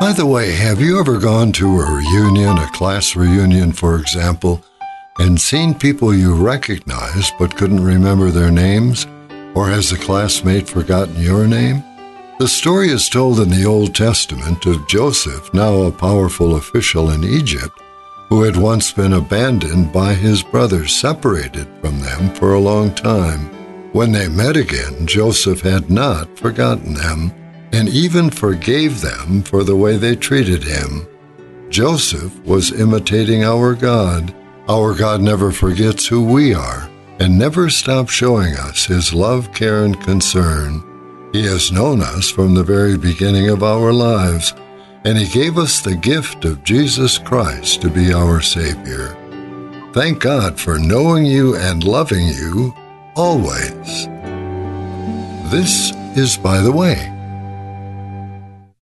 By the way, have you ever gone to a reunion, a class reunion, for example, and seen people you recognize but couldn't remember their names? Or has a classmate forgotten your name? The story is told in the Old Testament of Joseph, now a powerful official in Egypt, who had once been abandoned by his brothers, separated from them for a long time. When they met again, Joseph had not forgotten them and even forgave them for the way they treated him. Joseph was imitating our God. Our God never forgets who we are and never stops showing us his love, care, and concern. He has known us from the very beginning of our lives, and he gave us the gift of Jesus Christ to be our Savior. Thank God for knowing you and loving you always. This is By the Way